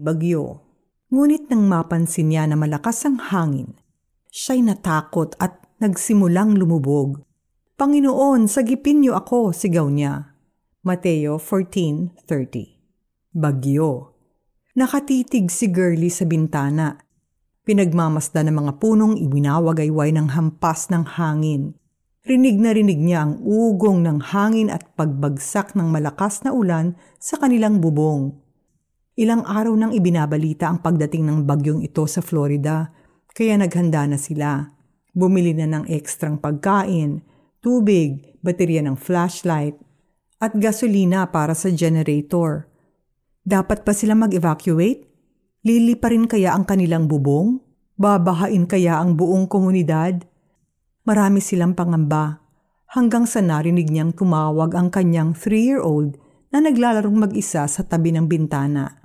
bagyo. Ngunit nang mapansin niya na malakas ang hangin, siya'y natakot at nagsimulang lumubog. Panginoon, sagipin niyo ako, sigaw niya. Mateo 14.30 Bagyo Nakatitig si Girlie sa bintana. Pinagmamasda ng mga punong iwinawagayway ng hampas ng hangin. Rinig na rinig niya ang ugong ng hangin at pagbagsak ng malakas na ulan sa kanilang bubong. Ilang araw nang ibinabalita ang pagdating ng bagyong ito sa Florida, kaya naghanda na sila. Bumili na ng ekstrang pagkain, tubig, baterya ng flashlight, at gasolina para sa generator. Dapat pa sila mag-evacuate? Lili rin kaya ang kanilang bubong? Babahain kaya ang buong komunidad? Marami silang pangamba hanggang sa narinig niyang tumawag ang kanyang three-year-old na naglalarong mag-isa sa tabi ng bintana.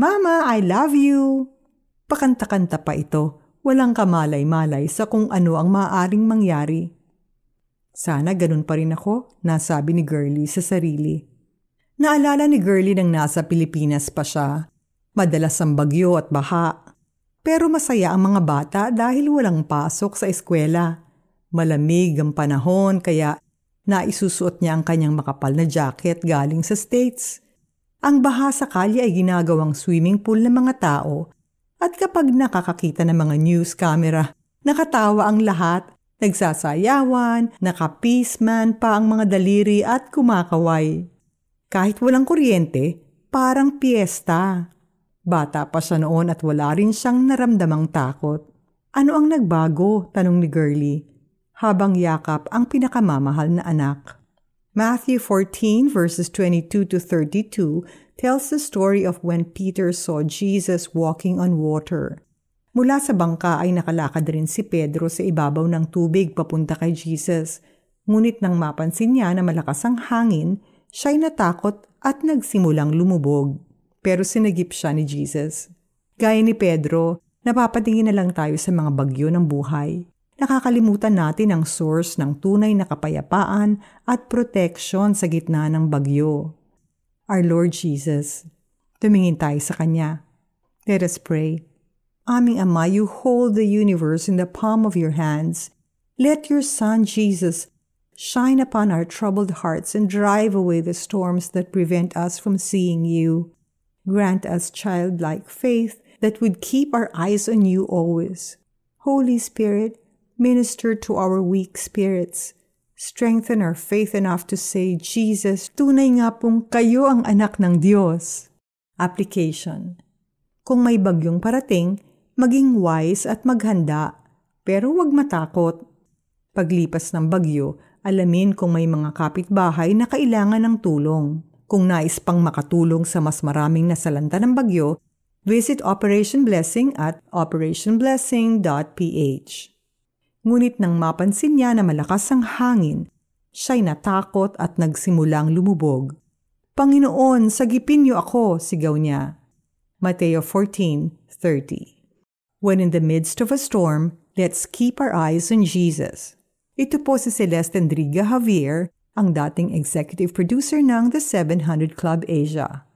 Mama, I love you! Pakanta-kanta pa ito, walang kamalay-malay sa kung ano ang maaaring mangyari. Sana ganun pa rin ako, nasabi ni Girlie sa sarili. Naalala ni Girlie nang nasa Pilipinas pa siya. Madalas ang bagyo at baha. Pero masaya ang mga bata dahil walang pasok sa eskwela. Malamig ang panahon kaya naisusuot niya ang kanyang makapal na jacket galing sa States. Ang baha sa kalye ay ginagawang swimming pool ng mga tao at kapag nakakakita ng mga news camera, nakatawa ang lahat, nagsasayawan, nakapisman pa ang mga daliri at kumakaway. Kahit walang kuryente, parang piyesta. Bata pa siya noon at wala rin siyang naramdamang takot. Ano ang nagbago? Tanong ni Girlie. Habang yakap ang pinakamamahal na anak. Matthew 14 verses 22 to 32 tells the story of when Peter saw Jesus walking on water. Mula sa bangka ay nakalakad rin si Pedro sa ibabaw ng tubig papunta kay Jesus. Ngunit nang mapansin niya na malakas ang hangin, Siya'y natakot at nagsimulang lumubog. Pero sinagip siya ni Jesus. Gaya ni Pedro, napapatingin na lang tayo sa mga bagyo ng buhay. Nakakalimutan natin ang source ng tunay na kapayapaan at protection sa gitna ng bagyo. Our Lord Jesus. Tumingin tayo sa Kanya. Let us pray. Aming Ama, you hold the universe in the palm of your hands. Let your Son Jesus Shine upon our troubled hearts and drive away the storms that prevent us from seeing you. Grant us childlike faith that would keep our eyes on you always. Holy Spirit, minister to our weak spirits. Strengthen our faith enough to say, Jesus, tunay nga pong kayo ang anak ng Diyos. Application Kung may bagyong parating, maging wise at maghanda, pero huwag matakot. Paglipas ng bagyo, Alamin kung may mga kapitbahay na kailangan ng tulong. Kung nais pang makatulong sa mas maraming nasalanta ng bagyo, visit Operation Blessing at operationblessing.ph. Ngunit nang mapansin niya na malakas ang hangin, siya'y natakot at nagsimulang lumubog. Panginoon, sagipin niyo ako, sigaw niya. Mateo 14:30. When in the midst of a storm, let's keep our eyes on Jesus. Ito po si Celeste Enriga Javier, ang dating executive producer ng The 700 Club Asia.